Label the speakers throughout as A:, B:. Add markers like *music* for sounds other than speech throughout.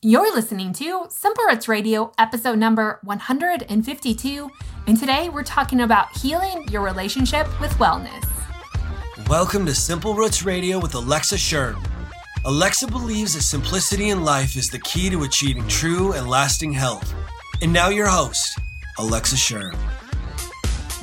A: You're listening to Simple Roots Radio, episode number 152, and today we're talking about healing your relationship with wellness.
B: Welcome to Simple Roots Radio with Alexa Schirm. Alexa believes that simplicity in life is the key to achieving true and lasting health. And now, your host, Alexa Schirm.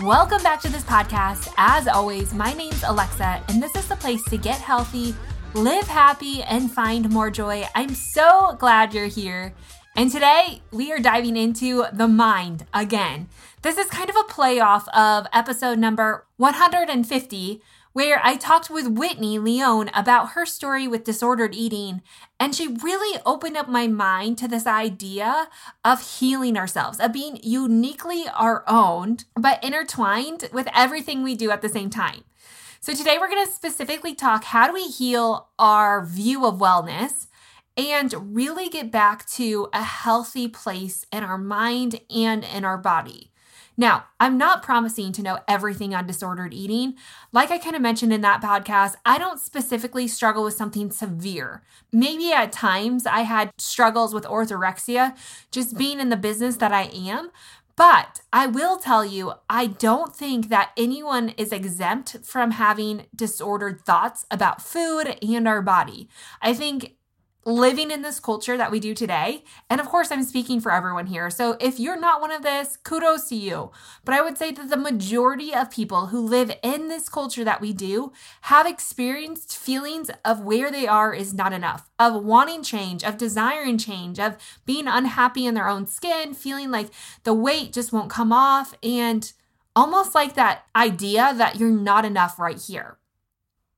A: Welcome back to this podcast. As always, my name's Alexa, and this is the place to get healthy live happy, and find more joy. I'm so glad you're here. And today we are diving into the mind again. This is kind of a playoff of episode number 150, where I talked with Whitney Leone about her story with disordered eating. And she really opened up my mind to this idea of healing ourselves, of being uniquely our own, but intertwined with everything we do at the same time. So today we're going to specifically talk how do we heal our view of wellness and really get back to a healthy place in our mind and in our body. Now, I'm not promising to know everything on disordered eating. Like I kind of mentioned in that podcast, I don't specifically struggle with something severe. Maybe at times I had struggles with orthorexia, just being in the business that I am, but I will tell you, I don't think that anyone is exempt from having disordered thoughts about food and our body. I think living in this culture that we do today. And of course, I'm speaking for everyone here. So if you're not one of this, kudos to you. But I would say that the majority of people who live in this culture that we do have experienced feelings of where they are is not enough, of wanting change, of desiring change, of being unhappy in their own skin, feeling like the weight just won't come off, and almost like that idea that you're not enough right here.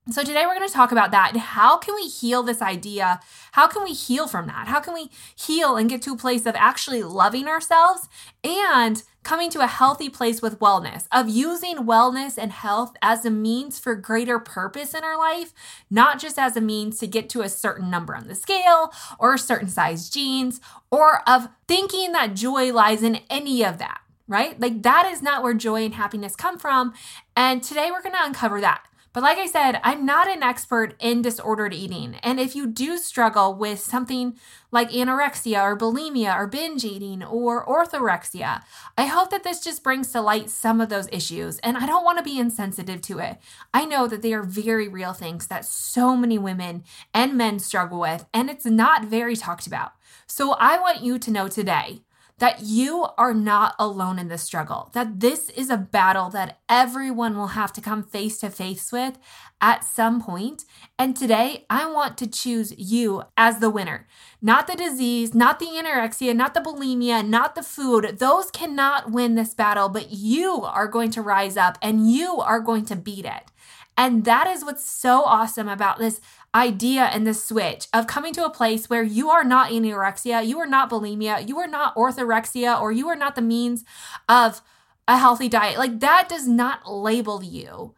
A: So today we're going to talk about that how can we heal this idea? How can we heal from that? How can we heal and get to a place of actually loving ourselves and coming to a healthy place with wellness, of using wellness and health as a means for greater purpose in our life, not just as a means to get to a certain number on the scale or a certain size jeans or of thinking that joy lies in any of that, right? Like that is not where joy and happiness come from. And today we're going to uncover that. But like I said, I'm not an expert in disordered eating. And if you do struggle with something like anorexia or bulimia or binge eating or orthorexia, I hope that this just brings to light some of those issues. And I don't want to be insensitive to it. I know that they are very real things that so many women and men struggle with, and it's not very talked about. So I want you to know today that you are not alone in this struggle, that this is a battle that everyone will have to come face to face with at some point. And today, I want to choose you as the winner. Not the disease, not the anorexia, not the bulimia, not the food. Those cannot win this battle, but you are going to rise up and you are going to beat it. And that is what's so awesome about this idea and this switch of coming to a place where you are not anorexia, you are not bulimia, you are not orthorexia, or you are not the means of a healthy diet. Like that does not label you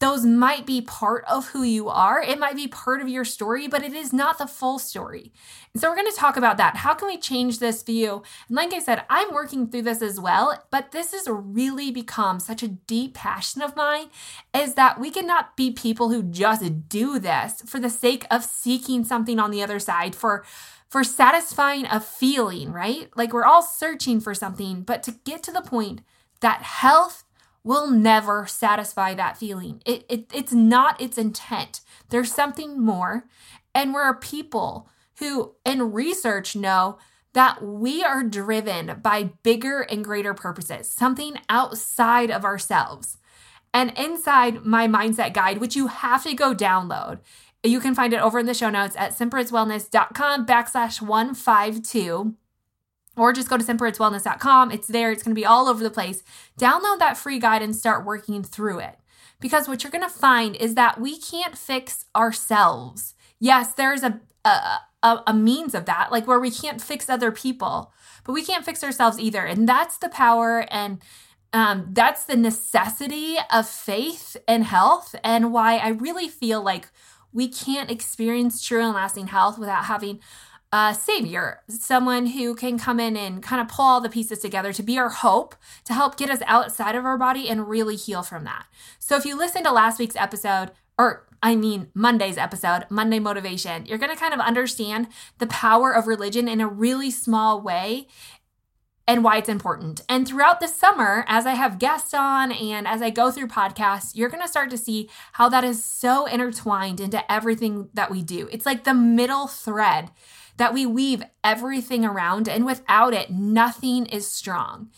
A: those might be part of who you are. It might be part of your story, but it is not the full story. And so we're going to talk about that. How can we change this view? And like I said, I'm working through this as well, but this has really become such a deep passion of mine is that we cannot be people who just do this for the sake of seeking something on the other side for for satisfying a feeling, right? Like we're all searching for something, but to get to the point that health will never satisfy that feeling. It, it, it's not its intent. There's something more. And we're people who, in research, know that we are driven by bigger and greater purposes, something outside of ourselves. And inside my mindset guide, which you have to go download, you can find it over in the show notes at simplerootswellness.com backslash 152 or just go to simplerootswellness.com. It's there, it's going to be all over the place. Download that free guide and start working through it. Because what you're going to find is that we can't fix ourselves. Yes, there's a, a, a, a means of that, like where we can't fix other people, but we can't fix ourselves either. And that's the power and um, that's the necessity of faith and health, and why I really feel like we can't experience true and lasting health without having a savior, someone who can come in and kind of pull all the pieces together to be our hope, to help get us outside of our body and really heal from that. So if you listen to last week's episode, or I mean Monday's episode, Monday Motivation, you're going to kind of understand the power of religion in a really small way and why it's important. And throughout the summer, as I have guests on and as I go through podcasts, you're going to start to see how that is so intertwined into everything that we do. It's like the middle thread that we weave everything around, and without it, nothing is strong.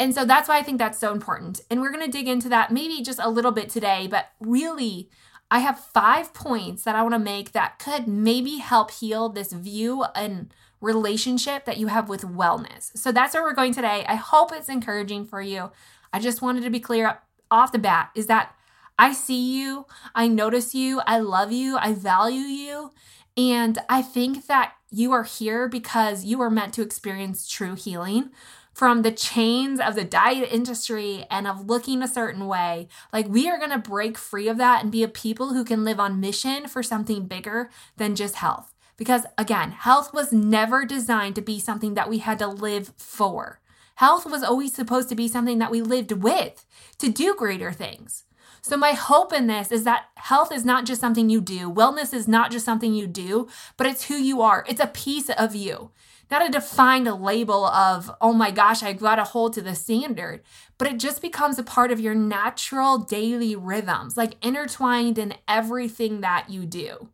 A: And so that's why I think that's so important. And we're going to dig into that maybe just a little bit today, but really, I have five points that I want to make that could maybe help heal this view and relationship that you have with wellness. So that's where we're going today. I hope it's encouraging for you. I just wanted to be clear off the bat is that I see you, I notice you, I love you, I value you. And I think that you are here because you are meant to experience true healing from the chains of the diet industry and of looking a certain way. Like, we are going to break free of that and be a people who can live on mission for something bigger than just health. Because again, health was never designed to be something that we had to live for. Health was always supposed to be something that we lived with to do greater things. So, my hope in this is that health is not just something you do, wellness is not just something you do, but it's who you are. It's a piece of you not a defined label of, oh my gosh, I got to hold to the standard, but it just becomes a part of your natural daily rhythms, like intertwined in everything that you do.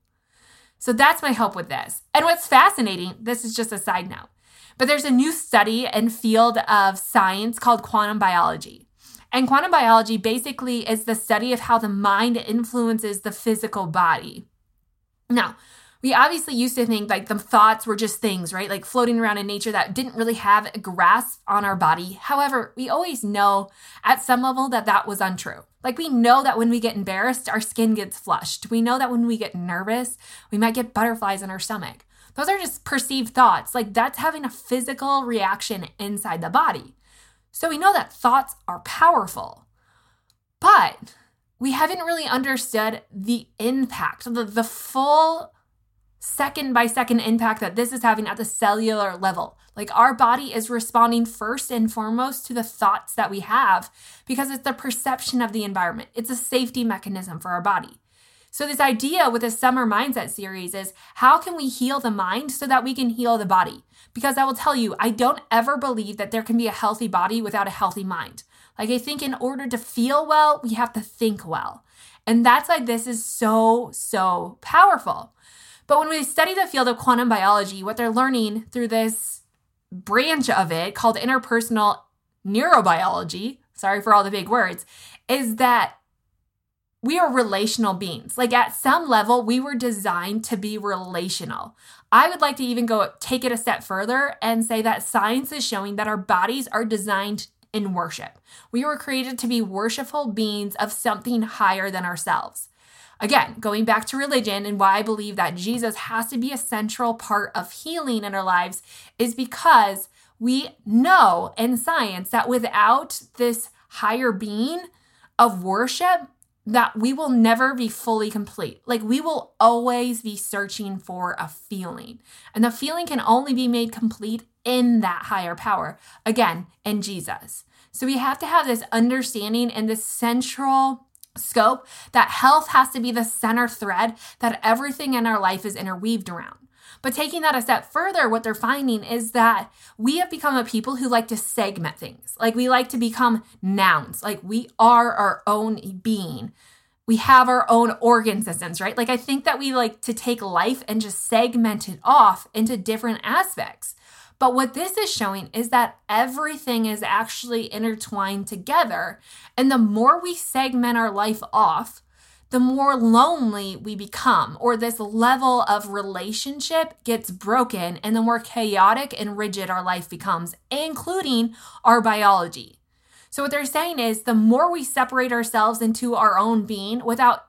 A: So that's my hope with this. And what's fascinating, this is just a side note, but there's a new study and field of science called quantum biology. And quantum biology basically is the study of how the mind influences the physical body. Now, we obviously used to think like the thoughts were just things, right? Like floating around in nature that didn't really have a grasp on our body. However, we always know at some level that that was untrue. Like we know that when we get embarrassed, our skin gets flushed. We know that when we get nervous, we might get butterflies in our stomach. Those are just perceived thoughts. Like that's having a physical reaction inside the body. So we know that thoughts are powerful. But we haven't really understood the impact, the, the full second by second impact that this is having at the cellular level. Like our body is responding first and foremost to the thoughts that we have because it's the perception of the environment. It's a safety mechanism for our body. So, this idea with the summer mindset series is how can we heal the mind so that we can heal the body? Because I will tell you, I don't ever believe that there can be a healthy body without a healthy mind. Like, I think in order to feel well, we have to think well. And that's why this is so, so powerful. But when we study the field of quantum biology, what they're learning through this branch of it called interpersonal neurobiology, sorry for all the big words, is that we are relational beings. Like at some level, we were designed to be relational. I would like to even go take it a step further and say that science is showing that our bodies are designed in worship. We were created to be worshipful beings of something higher than ourselves. Again, going back to religion and why I believe that Jesus has to be a central part of healing in our lives is because we know in science that without this higher being of worship, that we will never be fully complete. Like we will always be searching for a feeling. And the feeling can only be made complete in that higher power. Again, in Jesus. So we have to have this understanding and this central scope that health has to be the center thread that everything in our life is interweaved around. But taking that a step further, what they're finding is that we have become a people who like to segment things. Like we like to become nouns, like we are our own being. We have our own organ systems, right? Like I think that we like to take life and just segment it off into different aspects. But what this is showing is that everything is actually intertwined together. And the more we segment our life off, the more lonely we become, or this level of relationship gets broken, and the more chaotic and rigid our life becomes, including our biology. So, what they're saying is the more we separate ourselves into our own being without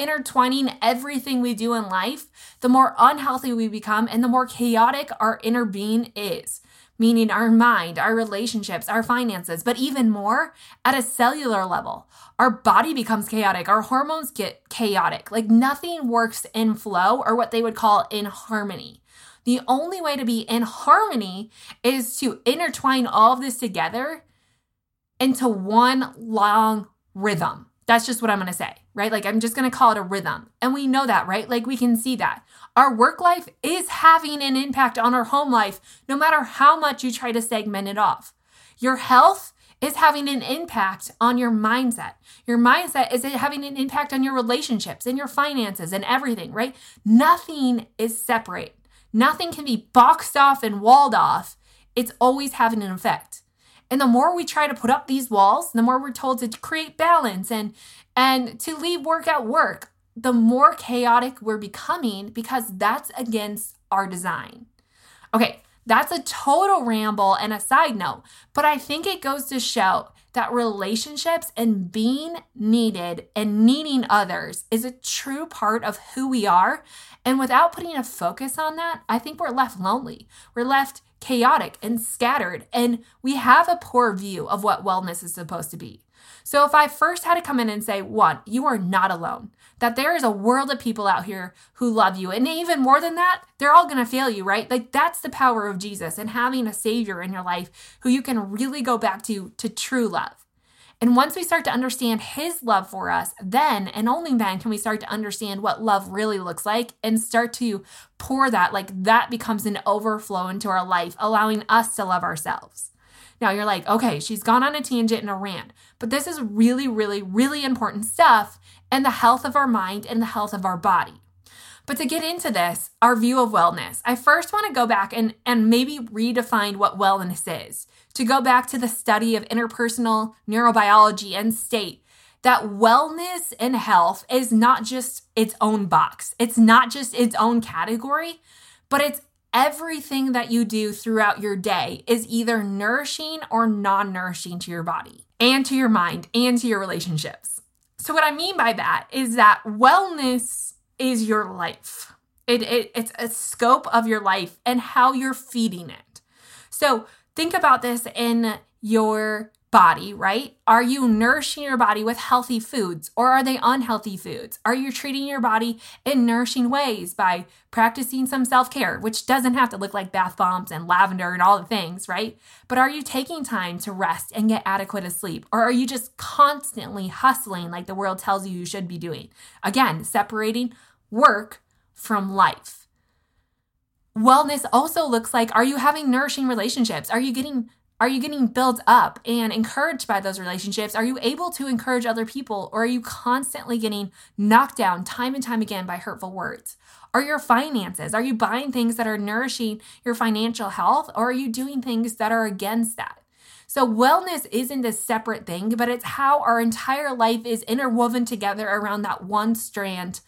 A: intertwining everything we do in life, the more unhealthy we become and the more chaotic our inner being is, meaning our mind, our relationships, our finances, but even more at a cellular level. Our body becomes chaotic, our hormones get chaotic. Like nothing works in flow or what they would call in harmony. The only way to be in harmony is to intertwine all of this together into one long rhythm. That's just what I'm going to say. Right? Like I'm just going to call it a rhythm. And we know that, right? Like we can see that. Our work life is having an impact on our home life, no matter how much you try to segment it off. Your health is having an impact on your mindset. Your mindset is having an impact on your relationships and your finances and everything, right? Nothing is separate. Nothing can be boxed off and walled off. It's always having an effect. And the more we try to put up these walls, the more we're told to create balance and and to leave work at work, the more chaotic we're becoming because that's against our design. Okay, that's a total ramble and a side note, but I think it goes to show that relationships and being needed and needing others is a true part of who we are. And without putting a focus on that, I think we're left lonely. We're left chaotic and scattered, and we have a poor view of what wellness is supposed to be. So, if I first had to come in and say, one, you are not alone, that there is a world of people out here who love you. And even more than that, they're all going to fail you, right? Like that's the power of Jesus and having a savior in your life who you can really go back to to true love. And once we start to understand his love for us, then and only then can we start to understand what love really looks like and start to pour that, like that becomes an overflow into our life, allowing us to love ourselves. Now you're like, okay, she's gone on a tangent and a rant, but this is really, really, really important stuff and the health of our mind and the health of our body. But to get into this, our view of wellness, I first want to go back and, and maybe redefine what wellness is, to go back to the study of interpersonal neurobiology and state that wellness and health is not just its own box, it's not just its own category, but it's everything that you do throughout your day is either nourishing or non nourishing to your body and to your mind and to your relationships. So, what I mean by that is that wellness is your life. It, it, it's a scope of your life and how you're feeding it. So, think about this in your body, right? Are you nourishing your body with healthy foods or are they unhealthy foods? Are you treating your body in nourishing ways by practicing some self care, which doesn't have to look like bath bombs and lavender and all the things, right? But are you taking time to rest and get adequate sleep? Or are you just constantly hustling like the world tells you you should be doing? Again, separating work from life. Wellness also looks like are you having nourishing relationships? Are you getting are you getting built up and encouraged by those relationships? Are you able to encourage other people or are you constantly getting knocked down time and time again by hurtful words? Are your finances? Are you buying things that are nourishing your financial health or are you doing things that are against that? So, wellness isn't a separate thing, but it's how our entire life is interwoven together around that one strand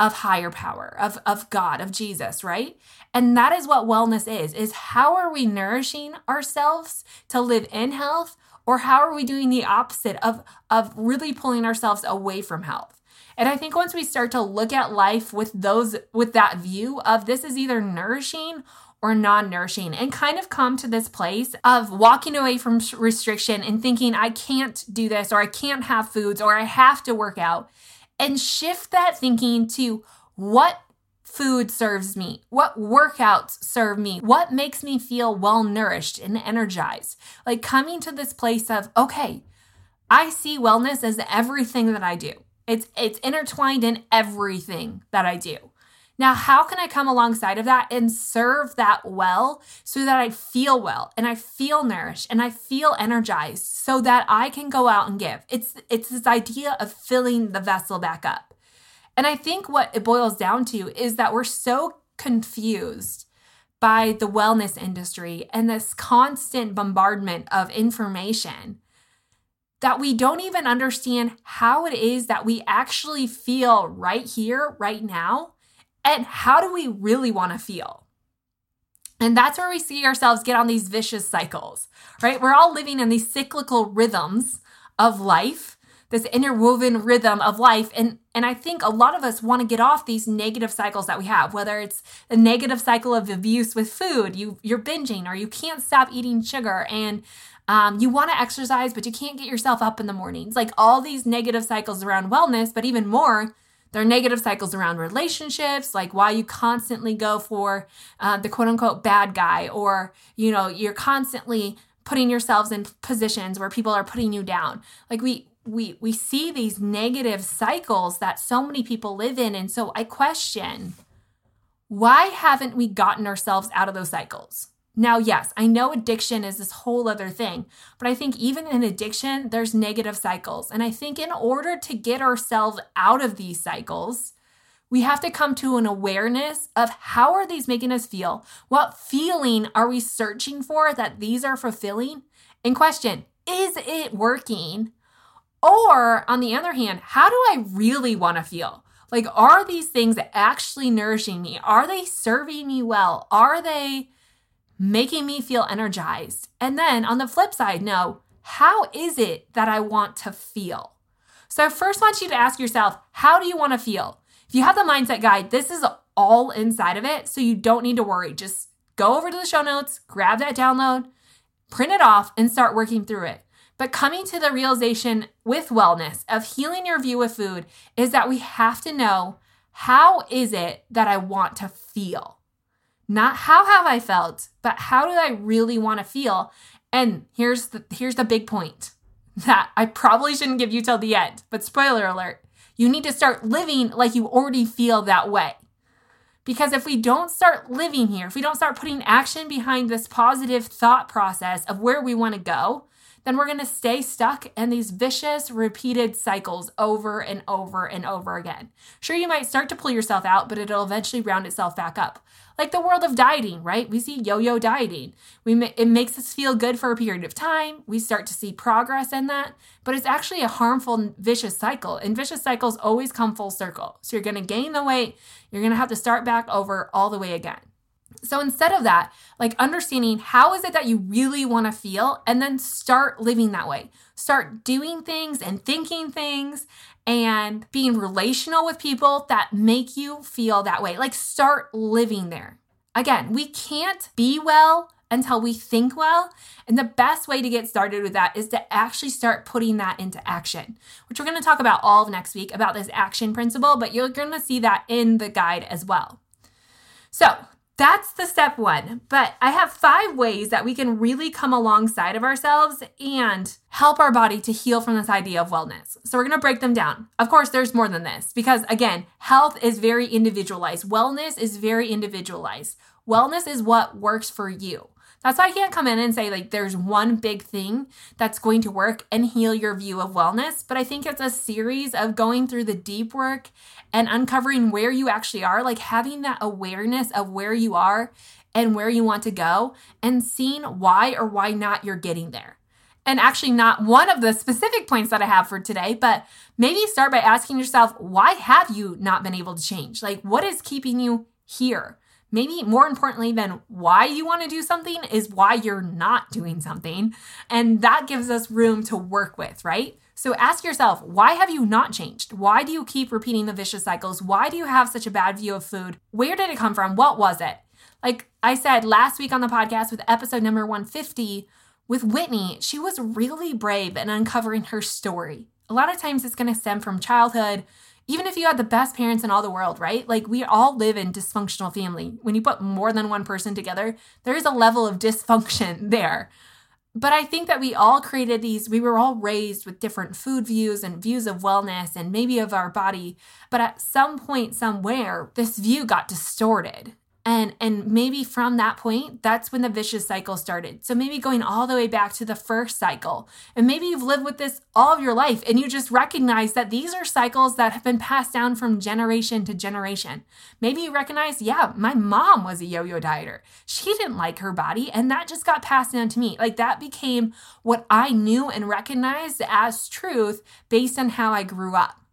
A: of higher power, of, of God, of Jesus, right? And that is what wellness is, is how are we nourishing ourselves to live in health or how are we doing the opposite of, of really pulling ourselves away from health? And I think once we start to look at life with those with that view of this is either nourishing or non-nourishing and kind of come to this place of walking away from restriction and thinking I can't do this or I can't have foods or I have to work out and shift that thinking to what food serves me, what workouts serve me, what makes me feel well nourished and energized. Like coming to this place of, okay, I see wellness as everything that I do. It's it's intertwined in everything that I do. Now, how can I come alongside of that and serve that well so that I feel well and I feel nourished and I feel energized so that I can go out and give? It's it's this idea of filling the vessel back up. And I think what it boils down to is that we're so confused by the wellness industry and this constant bombardment of information that we don't even understand how it is that we actually feel right here, right now and how do we really want to feel? And that's where we see ourselves get on these vicious cycles, right? We're all living in these cyclical rhythms of life, this interwoven rhythm of life. And, and I think a lot of us want to get off these negative cycles that we have, whether it's a negative cycle of abuse with food, you, you're binging, or you can't stop eating sugar, and um, you want to exercise, but you can't get yourself up in the mornings. Like all these negative cycles around wellness, but even more, there are negative cycles around relationships, like why you constantly go for uh, the quote unquote bad guy, or, you know, you're constantly putting yourselves in positions where people are putting you down. Like we, we we see these negative cycles that so many people live in and so I question why haven't we gotten ourselves out of those cycles? Now, yes, I know addiction is this whole other thing, but I think even in addiction, there's negative cycles. And I think in order to get ourselves out of these cycles, we have to come to an awareness of how are these making us feel? What feeling are we searching for that these are fulfilling? And question, is it working? Or on the other hand, how do I really want to feel? Like, are these things actually nourishing me? Are they serving me well? Are they making me feel energized? And then on the flip side, no, how is it that I want to feel? So, I first want you to ask yourself, how do you want to feel? If you have the mindset guide, this is all inside of it. So, you don't need to worry. Just go over to the show notes, grab that download, print it off, and start working through it. But coming to the realization with wellness of healing your view of food is that we have to know how is it that I want to feel? Not how have I felt, but how do I really want to feel? And here's the here's the big point that I probably shouldn't give you till the end, but spoiler alert, you need to start living like you already feel that way. Because if we don't start living here, if we don't start putting action behind this positive thought process of where we want to go, then we're going to stay stuck in these vicious, repeated cycles over and over and over again. Sure, you might start to pull yourself out, but it'll eventually round itself back up. Like the world of dieting, right? We see yo-yo dieting. We it makes us feel good for a period of time. We start to see progress in that, but it's actually a harmful vicious cycle. And vicious cycles always come full circle. So you're going to gain the weight, you're going to have to start back over all the way again. So instead of that, like understanding how is it that you really want to feel and then start living that way. Start doing things and thinking things and being relational with people that make you feel that way. Like start living there. Again, we can't be well until we think well. And the best way to get started with that is to actually start putting that into action, which we're going to talk about all of next week about this action principle, but you're going to see that in the guide as well. So, that's the step one. But I have five ways that we can really come alongside of ourselves and help our body to heal from this idea of wellness. So we're to break them down. Of course, there's more than this because, again, health is very individualized, wellness is very individualized. Wellness is what works for you. That's why I can't come in and say, like, there's one big thing that's going to work and heal your view of wellness. But I think it's a series of going through the deep work and uncovering where you actually are, like having that awareness of where you are and where you want to go and seeing why or why not you're getting there. And actually, not one of the specific points that I have for today, but maybe start by asking yourself, why have you not been able to change? Like, what is keeping you here? Maybe more importantly than why you want to do something is why you're not doing something. And that gives us room to work with, right? So ask yourself, why have you not changed? Why do you keep repeating the vicious cycles? Why do you have such a bad view of food? Where did it come from? What was it? Like I said last week on the podcast with episode number 150 with Whitney, she was really brave in uncovering her story. A lot of times it's going to stem from childhood, even if you had the best parents in all the world, right? Like we all live in dysfunctional family. When you put more than one person together, there is a level of dysfunction *laughs* there. But I think that we all created these, we were all raised with different food views and views of wellness and maybe of our body. But at some point, somewhere, this view got distorted and and maybe from that point that's when the vicious cycle started. So maybe going all the way back to the first cycle. And maybe you've lived with this all of your life and you just recognize that these are cycles that have been passed down from generation to generation. Maybe you recognize yeah my mom was a yo-yo dieter. She didn't like her body and that just got passed down to me. Like that became what i knew and recognized as truth based on how i grew up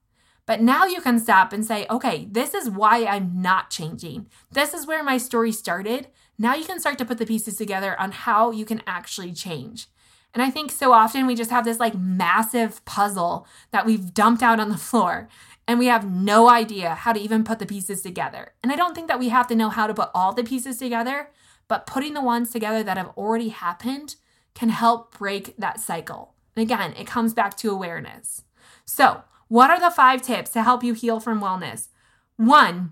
A: but now you can stop and say, okay, this is why I'm not changing. This is where my story started. Now you can start to put the pieces together on how you can actually change. And I think so often we just have this like massive puzzle that we've dumped out on the *laughs* floor and we have no idea how to even put the pieces together. And I don't think that we have to know how to put all the pieces together, but putting the ones together that have already happened can help break that cycle. And again, it comes back to awareness. So, what are the five tips to help you heal from wellness? One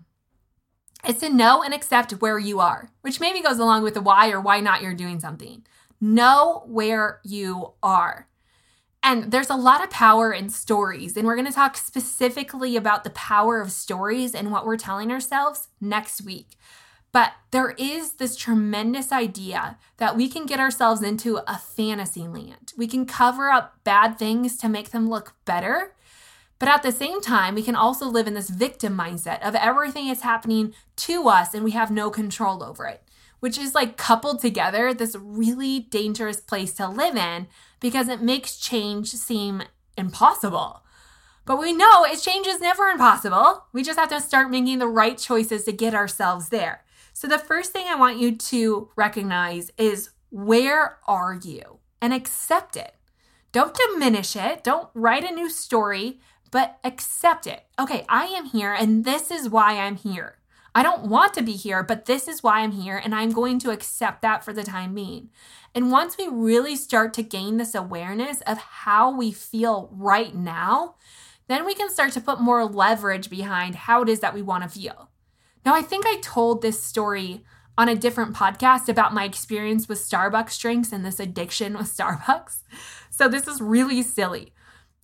A: is to know and accept where you are, which maybe goes along with the why or why not you're doing something. Know where you are. And there's a lot of power in stories. And we're going to talk specifically about the power of stories and what we're telling ourselves next week. But there is this tremendous idea that we can get ourselves into a fantasy land. We can cover up bad things to make them look better. But at the same time, we can also live in this victim mindset of everything is happening to us and we have no control over it, which is like coupled together this really dangerous place to live in because it makes change seem impossible. But we know it change is never impossible. We just have to start making the right choices to get ourselves there. So, the first thing I want you to recognize is where are you and accept it. Don't diminish it. Don't write a new story, but accept it. Okay, I am here and this is why I'm here. I don't want to be here, but this is why I'm here, and I'm going to accept that for the time being. And once we really start to gain this awareness of how we feel right now, then we can start to put more leverage behind how it is that we want to feel. Now, I think I told this story on a different podcast about my experience with Starbucks drinks and this addiction with *laughs* Starbucks. So this is really silly.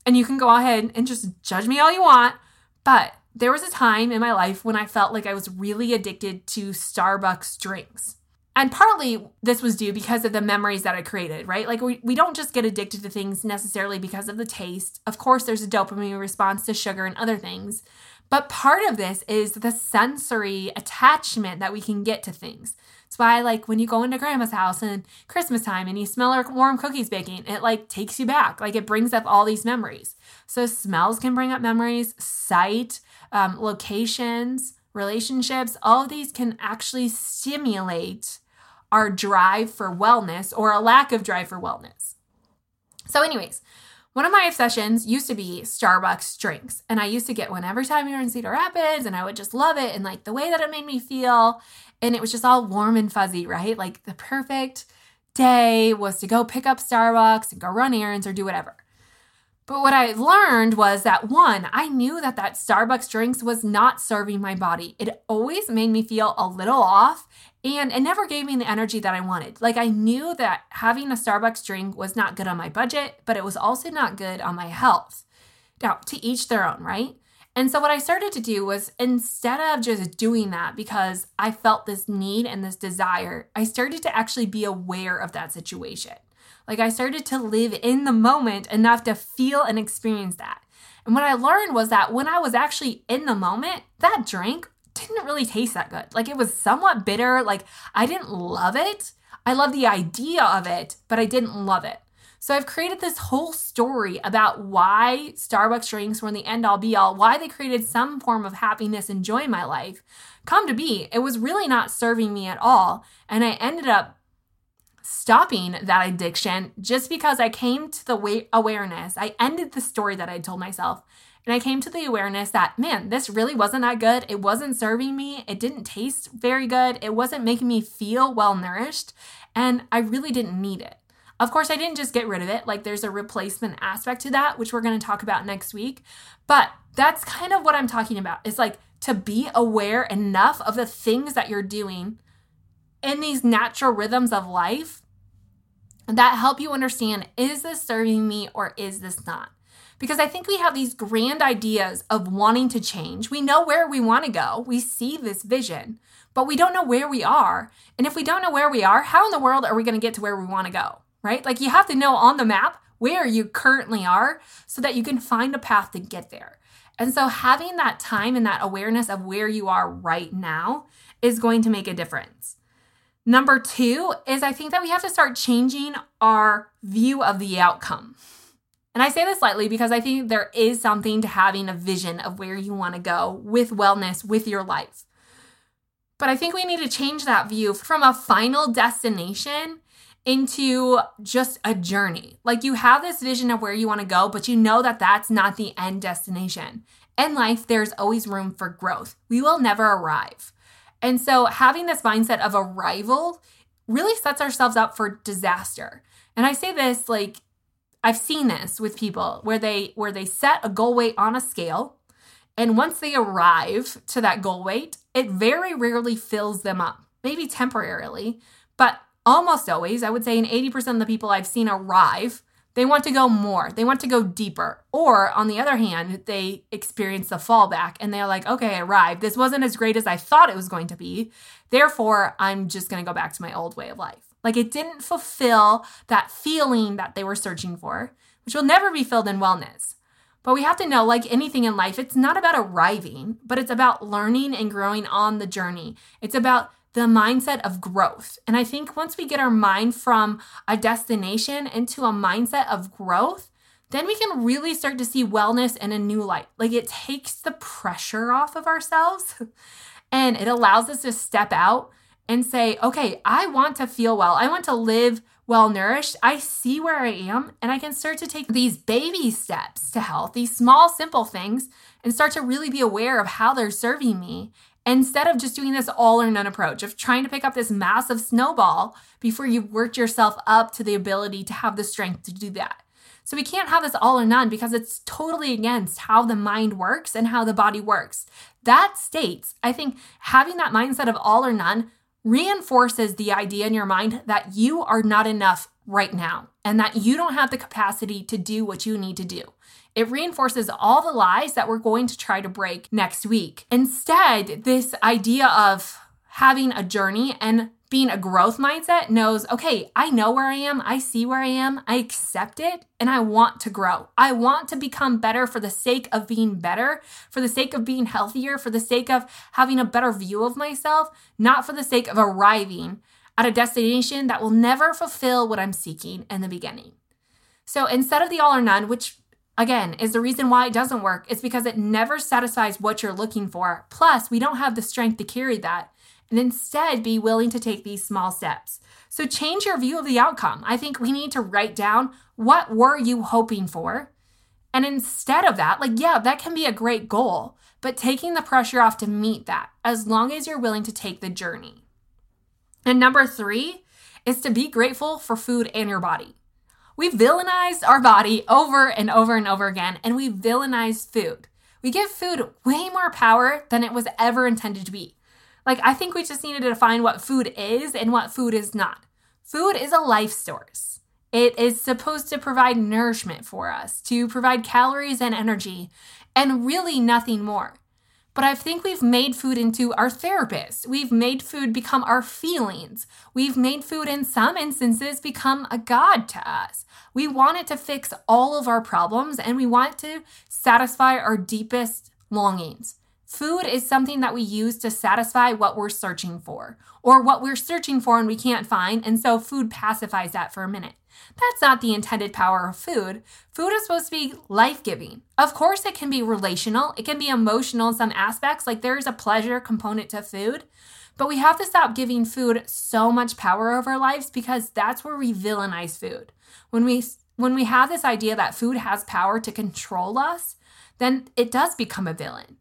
A: And you can go ahead and just judge me all you want. But there was a time in my life when I felt like I was really addicted to Starbucks drinks. And partly this was due because of the memories that I created, right? Like we, we don't just get addicted to things necessarily because of the taste. Of course, there's a dopamine response to sugar and other things. But part of this is the sensory attachment that we can get to things. That's why, like, when you go into grandma's house and Christmas time and you smell her warm cookies baking, it like takes you back. Like, it brings up all these memories. So, smells can bring up memories, sight, um, locations, relationships, all of these can actually stimulate our drive for wellness or a lack of drive for wellness. So, anyways, one of my obsessions used to be Starbucks drinks. And I used to get one every time we were in Cedar Rapids, and I would just love it and like the way that it made me feel. And it was just all warm and fuzzy, right? Like the perfect day was to go pick up Starbucks and go run errands or do whatever. But what I learned was that one, I knew that that Starbucks drinks was not serving my body. It always made me feel a little off and it never gave me the energy that I wanted. Like I knew that having a Starbucks drink was not good on my budget, but it was also not good on my health. Now, to each their own, right? And so what I started to do was instead of just doing that because I felt this need and this desire, I started to actually be aware of that situation. Like I started to live in the moment enough to feel and experience that. And what I learned was that when I was actually in the moment, that drink didn't really taste that good. Like it was somewhat bitter. Like I didn't love it. I love the idea of it, but I didn't love it. So I've created this whole story about why Starbucks drinks were in the end all be all, why they created some form of happiness and joy in my life. Come to be, it was really not serving me at all. And I ended up stopping that addiction just because I came to the awareness. I ended the story that I told myself and I came to the awareness that, man, this really wasn't that good. It wasn't serving me. It didn't taste very good. It wasn't making me feel well nourished. And I really didn't need it. Of course, I didn't just get rid of it. Like, there's a replacement aspect to that, which we're going to talk about next week. But that's kind of what I'm talking about. It's like to be aware enough of the things that you're doing in these natural rhythms of life that help you understand is this serving me or is this not? Because I think we have these grand ideas of wanting to change. We know where we want to go, we see this vision, but we don't know where we are. And if we don't know where we are, how in the world are we going to get to where we want to go? Right? Like you have to know on the map where you currently are so that you can find a path to get there. And so having that time and that awareness of where you are right now is going to make a difference. Number two is I think that we have to start changing our view of the outcome. And I say this lightly because I think there is something to having a vision of where you want to go with wellness, with your life. But I think we need to change that view from a final destination into just a journey. Like you have this vision of where you want to go, but you know that that's not the end destination. In life, there's always room for growth. We will never arrive. And so having this mindset of arrival really sets ourselves up for disaster. And I say this like I've seen this with people where they where they set a goal weight on a scale and once they arrive to that goal weight, it very rarely fills them up. Maybe temporarily, but almost always, I would say in 80% of the people I've seen arrive, They want to go more. They want to go deeper. Or on the other hand, they experience the fallback and they're like, okay, I arrived. This wasn't as great as I thought it was going to be. Therefore, I'm just going to go back to my old way of life. Like it didn't fulfill that feeling that they were searching for, which will never be filled in wellness. But we have to know, like anything in life, it's not about arriving, but it's about learning and growing on the journey. It's about the mindset of growth. And I think once we get our mind from a destination into a mindset of growth, then we can really start to see wellness in a new light. Like it takes the pressure off of ourselves *laughs* and it allows us to step out and say, okay, I want to feel well. I want to live well nourished. I see where I am and I can start to take these baby steps to health, these small, simple things, and start to really be aware of how they're serving me instead of just doing this all or none approach of trying to pick up this massive snowball before you've worked yourself up to the ability to have the strength to do that. So we can't have this all or none because it's totally against how the mind works and how the body works. That states, I think having that mindset of all or none reinforces the idea in your mind that you are not enough right now and that you don't have the capacity to do what you need to do. It reinforces all the lies that we're going to try to break next week. Instead, this idea of having a journey and being a growth mindset knows, okay, I know where I am, I see where I am, I accept it, and I want to grow. I want to become better for the sake of being better, for the sake of being healthier, for the sake of having a better view of myself, not for the sake of arriving at a destination that will never fulfill what I'm seeking in the beginning. So instead of the all or none, which again is the reason why it doesn't work, it's because it never satisfies what you're looking for. Plus, we don't have the strength to carry that and instead be willing to take these small steps. So change your view of the outcome. I think we need to write down what were you hoping for? And instead of that, like yeah, that can be a great goal, but taking the pressure off to meet that as long as you're willing to take the journey. And number 3 is to be grateful for food and your body. We villainize our body over and over and over again, and we villainize food. We give food way more power than it was ever intended to be. Like, I think we just needed to define what food is and what food is not. Food is a life source. It is supposed to provide nourishment for us, to provide calories and energy, and really nothing more. But I think we've made food into our therapist. We've made food become our feelings. We've made food, in some instances, become a God to us. We want it to fix all of our problems and we want to satisfy our deepest longings. Food is something that we use to satisfy what we're searching for, or what we're searching for and we can't find, and so food pacifies that for a minute. That's not the intended power of food. Food is supposed to be life giving. Of course, it can be relational, it can be emotional in some aspects, like there's a pleasure component to food. But we have to stop giving food so much power over our lives because that's where we villainize food. When we when we have this idea that food has power to control us, then it does become a villain.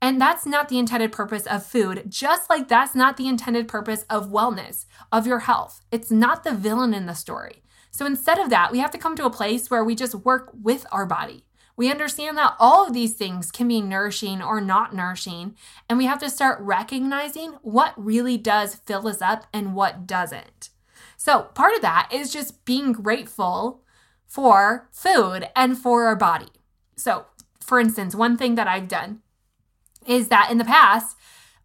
A: And that's not the intended purpose of food, just like that's not the intended purpose of wellness, of your health. It's not the villain in the story. So instead of that, we have to come to a place where we just work with our body. We understand that all of these things can be nourishing or not nourishing, and we have to start recognizing what really does fill us up and what doesn't. So, part of that is just being grateful for food and for our body. So, for instance, one thing that I've done is that in the past,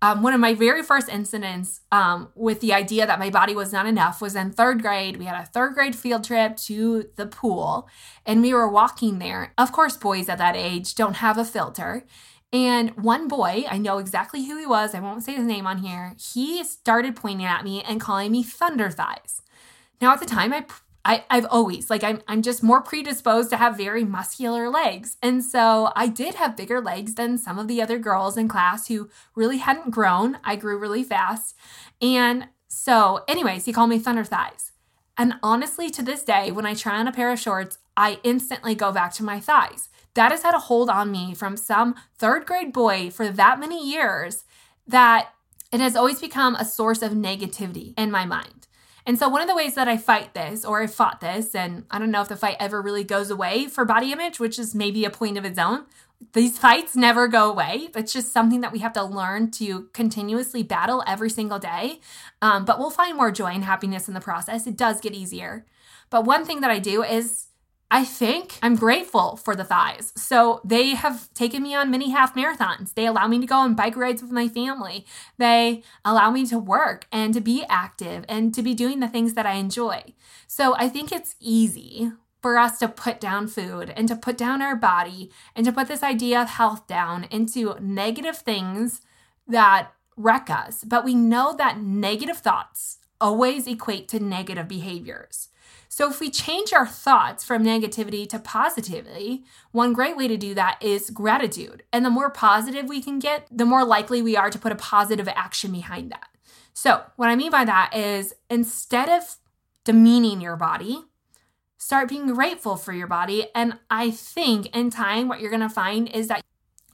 A: um, one of my very first incidents um, with the idea that my body was not enough was in third grade. We had a third grade field trip to the pool and we were walking there. Of course, boys at that age don't have a filter. And one boy, I know exactly who he was, I won't say his name on here, he started pointing at me and calling me thunder thighs. Now, at the time, I I, I've always like I'm I'm just more predisposed to have very muscular legs. And so I did have bigger legs than some of the other girls in class who really hadn't grown. I grew really fast. And so, anyways, he called me Thunder Thighs. And honestly, to this day, when I try on a pair of shorts, I instantly go back to my thighs. That has had a hold on me from some third grade boy for that many years that it has always become a source of negativity in my mind. And so, one of the ways that I fight this, or I fought this, and I don't know if the fight ever really goes away for body image, which is maybe a point of its own. These fights never go away. It's just something that we have to learn to continuously battle every single day. Um, but we'll find more joy and happiness in the process. It does get easier. But one thing that I do is I think I'm grateful for the thighs. So they have taken me on mini half marathons. They allow me to go on bike rides with my family. They allow me to work and to be active and to be doing the things that I enjoy. So I think it's easy for us to put down food and to put down our body and to put this idea of health down into negative things that wreck us. But we know that negative thoughts always equate to negative behaviors. So, if we change our thoughts from negativity to positivity, one great way to do that is gratitude. And the more positive we can get, the more likely we are to put a positive action behind that. So, what I mean by that is instead of demeaning your body, start being grateful for your body. And I think in time, what you're gonna find is that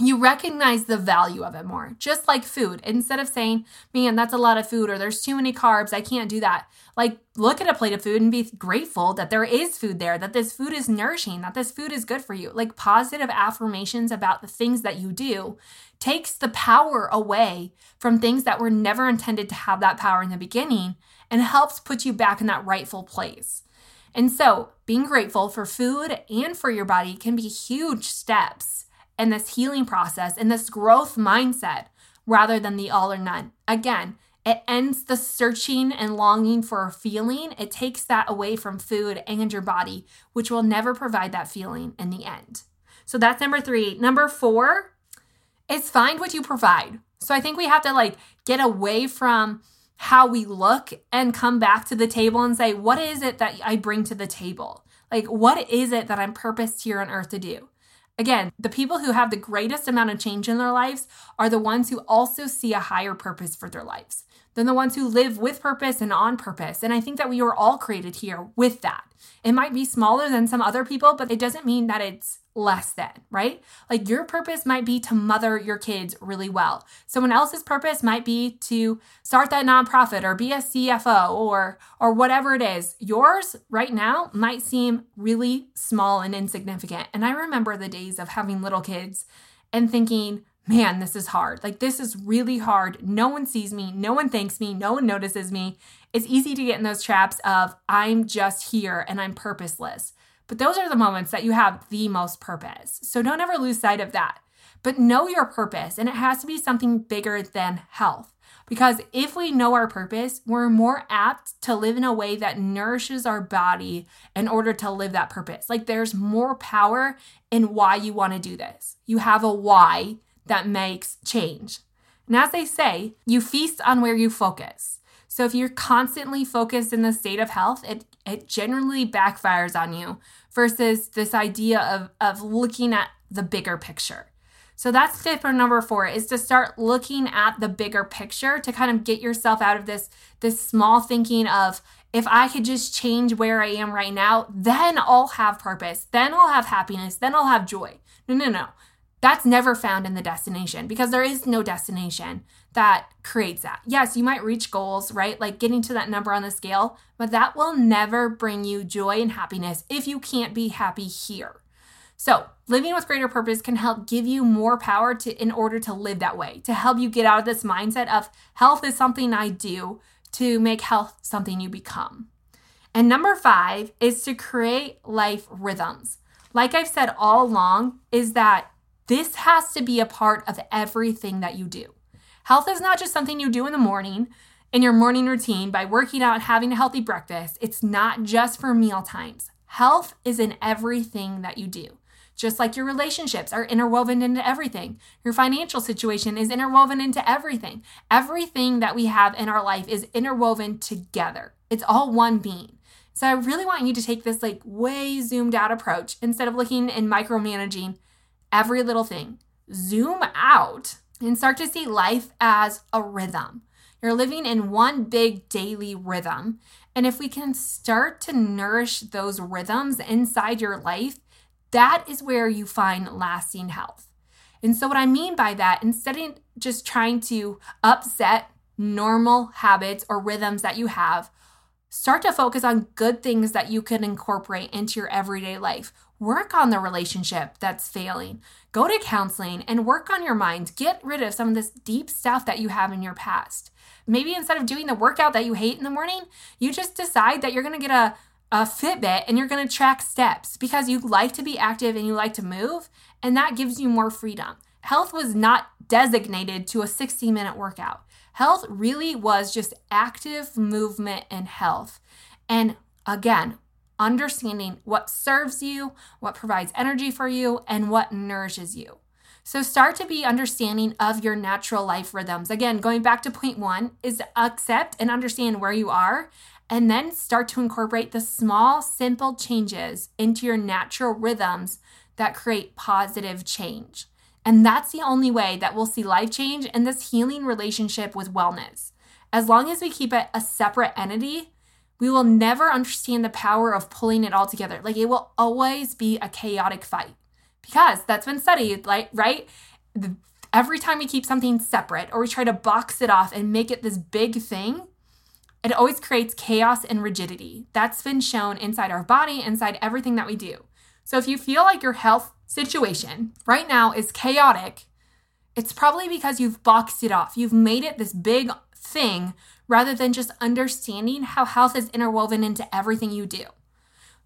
A: you recognize the value of it more, just like food. Instead of saying, man, that's a lot of food or there's too many carbs, I can't do that. Like, look at a plate of food and be grateful that there is food there, that this food is nourishing, that this food is good for you. Like, positive affirmations about the things that you do takes the power away from things that were never intended to have that power in the beginning and helps put you back in that rightful place. And so, being grateful for food and for your body can be huge steps in this healing process and this growth mindset rather than the all or none. Again, it ends the searching and longing for a feeling. It takes that away from food and your body, which will never provide that feeling in the end. So that's number three. Number four is find what you provide. So I think we have to like get away from how we look and come back to the table and say, what is it that I bring to the table? Like, what is it that I'm purposed here on earth to do? Again, the people who have the greatest amount of change in their lives are the ones who also see a higher purpose for their lives than the ones who live with purpose and on purpose. And I think that we were all created here with that. It might be smaller than some other people, but it doesn't mean that it's less than, right? Like your purpose might be to mother your kids really well. Someone else's purpose might be to start that nonprofit or be a CFO or or whatever it is. Yours right now might seem really small and insignificant. And I remember the days of having little kids and thinking, man, this is hard. Like, this is really hard. No one sees me. No one thanks me. No one notices me. It's easy to get in those traps of, I'm just here and I'm purposeless. But those are the moments that you have the most purpose. So don't ever lose sight of that. But know your purpose, and it has to be something bigger than health. Because if we know our purpose, we're more apt to live in a way that nourishes our body in order to live that purpose. Like there's more power in why you want to do this. You have a why that makes change. And as they say, you feast on where you focus. So if you're constantly focused in the state of health, it, it generally backfires on you versus this idea of, of looking at the bigger picture. So that's tip number four is to start looking at the bigger picture to kind of get yourself out of this, this small thinking of if I could just change where I am right now, then I'll have purpose, then I'll have happiness, then I'll have joy. No, no, no. That's never found in the destination because there is no destination that creates that. Yes, you might reach goals, right? Like getting to that number on the scale, but that will never bring you joy and happiness if you can't be happy here. So, living with greater purpose can help give you more power to in order to live that way, to help you get out of this mindset of health is something I do to make health something you become. And number 5 is to create life rhythms. Like I've said all along is that this has to be a part of everything that you do. Health is not just something you do in the morning in your morning routine by working out and having a healthy breakfast. It's not just for meal times. Health is in everything that you do. Just like your relationships are interwoven into everything, your financial situation is interwoven into everything. Everything that we have in our life is interwoven together. It's all one being. So I really want you to take this like way zoomed out approach instead of looking and micromanaging every little thing. Zoom out and start to see life as a rhythm. You're living in one big daily rhythm. And if we can start to nourish those rhythms inside your life, that is where you find lasting health. And so, what I mean by that, instead of just trying to upset normal habits or rhythms that you have, start to focus on good things that you can incorporate into your everyday life work on the relationship that's failing. Go to counseling and work on your mind. Get rid of some of this deep stuff that you have in your past. Maybe instead of doing the workout that you hate in the morning, you just decide that you're going to get a a Fitbit and you're going to track steps because you like to be active and you like to move, and that gives you more freedom. Health was not designated to a 60 minute workout. Health really was just active movement and health. And again, understanding what serves you, what provides energy for you, and what nourishes you. So start to be understanding of your natural life rhythms. Again, going back to point one is accept and understand where you are and then start to incorporate the small, simple changes into your natural rhythms that create positive change. And that's the only way that we'll see life change in this healing relationship with wellness. As long as we keep it a separate entity, we will never understand the power of pulling it all together. Like it will always be a chaotic fight because that's been studied, like, right? Every time we keep something separate or we try to box it off and make it this big thing, it always creates chaos and rigidity. That's been shown inside our body, inside everything that we do. So if you feel like your health situation right now is chaotic, it's probably because you've boxed it off. You've made it this big thing rather than just understanding how health is interwoven into everything you do.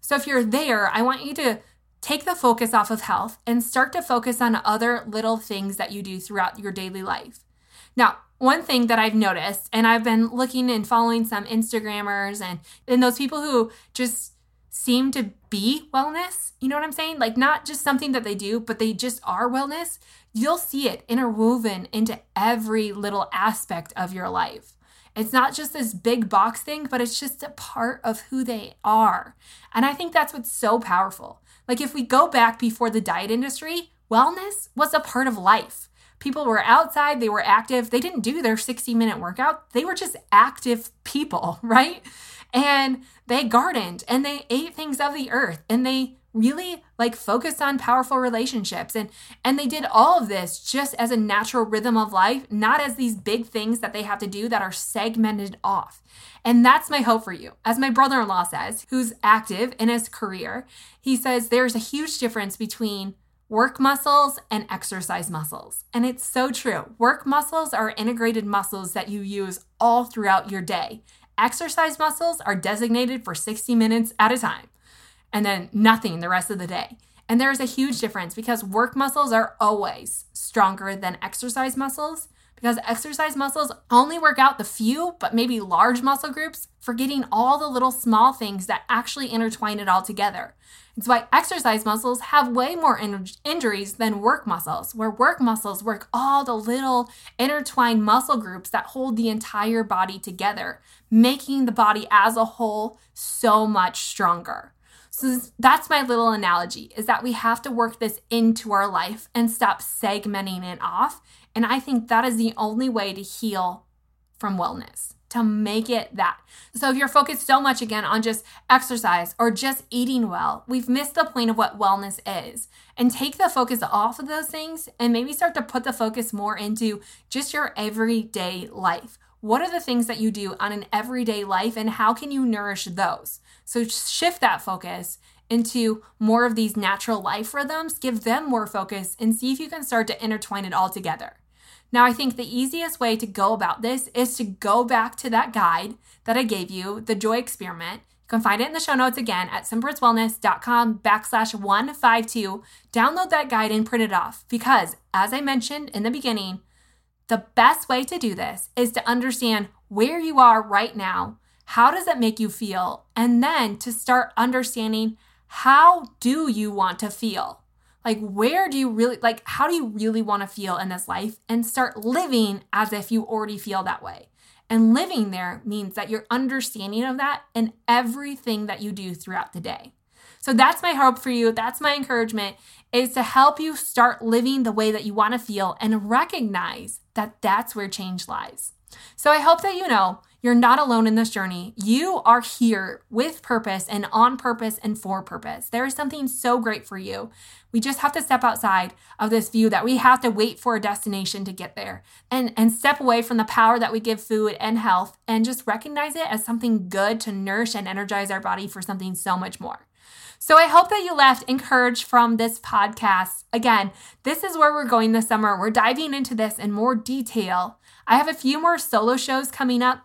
A: So if you're there, I want you to take the focus off of health and start to focus on other little things that you do throughout your daily life. Now, one thing that I've noticed, and I've been looking and following some Instagrammers and, and those people who just seem to be wellness, you know what I'm saying? Like, not just something that they do, but they just are wellness. You'll see it interwoven into every little aspect of your life. It's not just this big box thing, but it's just a part of who they are. And I think that's what's so powerful. Like, if we go back before the diet industry, wellness was a part of life. People were outside, they were active. They didn't do their 60 minute workout, they were just active people, *laughs* right? And they gardened and they ate things of the earth and they really like focused on powerful relationships and and they did all of this just as a natural rhythm of life not as these big things that they have to do that are segmented off and that's my hope for you as my brother-in-law says who's active in his career he says there's a huge difference between work muscles and exercise muscles. And it's so true. Work muscles are integrated muscles that you use all throughout your day. Exercise muscles are designated for 60 minutes at a time and then nothing the rest of the day. And there is a huge difference because work muscles are always stronger than exercise muscles because exercise muscles only work out the few, but maybe large muscle groups, forgetting all the little small things that actually intertwine it all together. It's why exercise muscles have way more in- injuries than work muscles, where work muscles work all the little intertwined muscle groups that hold the entire body together, making the body as a whole so much stronger. So that's my little analogy is that we have to work this into our life and stop segmenting it off. And I think that is the only way to heal from wellness to make it that. So if you're focused so much again on just exercise or just eating well, we've missed the point of what wellness is. And take the focus off of those things and maybe start to put the focus more into just your everyday life. What are the things that you do on an everyday life and how can you nourish those? So shift that focus into more of these natural life rhythms, give them more focus, and see if you can start to intertwine it all together. Now, I think the easiest way to go about this is to go back to that guide that I gave you, the Joy Experiment. You can find it in the show notes again at simplerootswellness.com backslash 152. Download that guide and print it off because, as I mentioned in the beginning, the best way to do this is to understand where you are right now. How does it make you feel? And then to start understanding how do you want to feel? Like, where do you really, like, how do you really want to feel in this life? And start living as if you already feel that way. And living there means that you're understanding of that in everything that you do throughout the day. So that's my hope for you. That's my encouragement is to help you start living the way that you want to feel and recognize that that's where change lies. So I hope that you know you're not alone in this journey. You are here with purpose and on purpose and for purpose. There is something so great for you. We just have to step outside of this view that we have to wait for a destination to get there and, and step away from the power that we give food and health and just recognize it as something good to nourish and energize our body for something so much more. So I hope that you left encouraged from this podcast. Again, this is where we're going this summer. We're diving into this in more detail. I have a few more solo shows coming up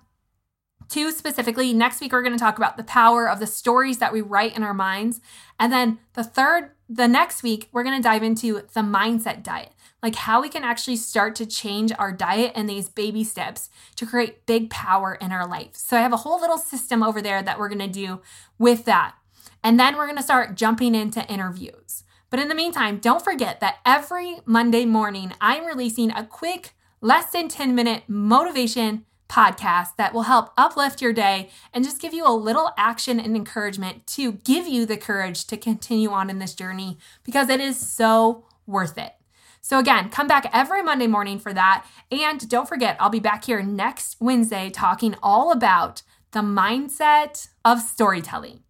A: two specifically. Next week, we're going to talk about the power of the stories that we write in our minds. And then the third, the next week, we're going to dive into the mindset diet, like how we can actually start to change our diet and these baby steps to create big power in our life. So I have a whole little system over there that we're going to do with that. And then we're going to start jumping into interviews. But in the meantime, don't forget that every Monday morning, I'm releasing a quick, less than 10 minute motivation podcast that will help uplift your day and just give you a little action and encouragement to give you the courage to continue on in this journey because it is so worth it. So, again, come back every Monday morning for that. And don't forget, I'll be back here next Wednesday talking all about the mindset of storytelling.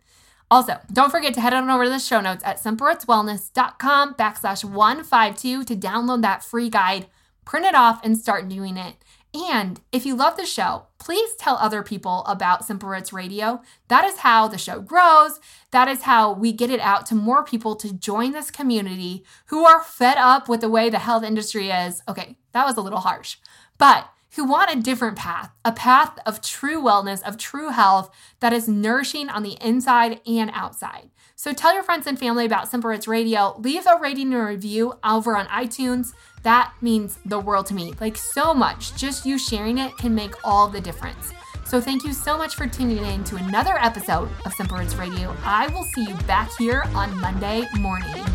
A: Also, don't forget to head on over to the show notes at simplerootswellness.com backslash 152 to download that free guide, print it off, and start doing it. And if you love the show, please tell other people about Simple Radio. That is how the show grows. That is how we get it out to more people to join this community who are fed up with the way the health industry is. Okay, that was a little harsh, but who want a different path, a path of true wellness, of true health that is nourishing on the inside and outside. So tell your friends and family about Simple Radio. Leave a rating and review over on iTunes. That means the world to me. Like so much. Just you sharing it can make all the difference. So thank you so much for tuning in to another episode of Simple Roots Radio. I will see you back here on Monday morning.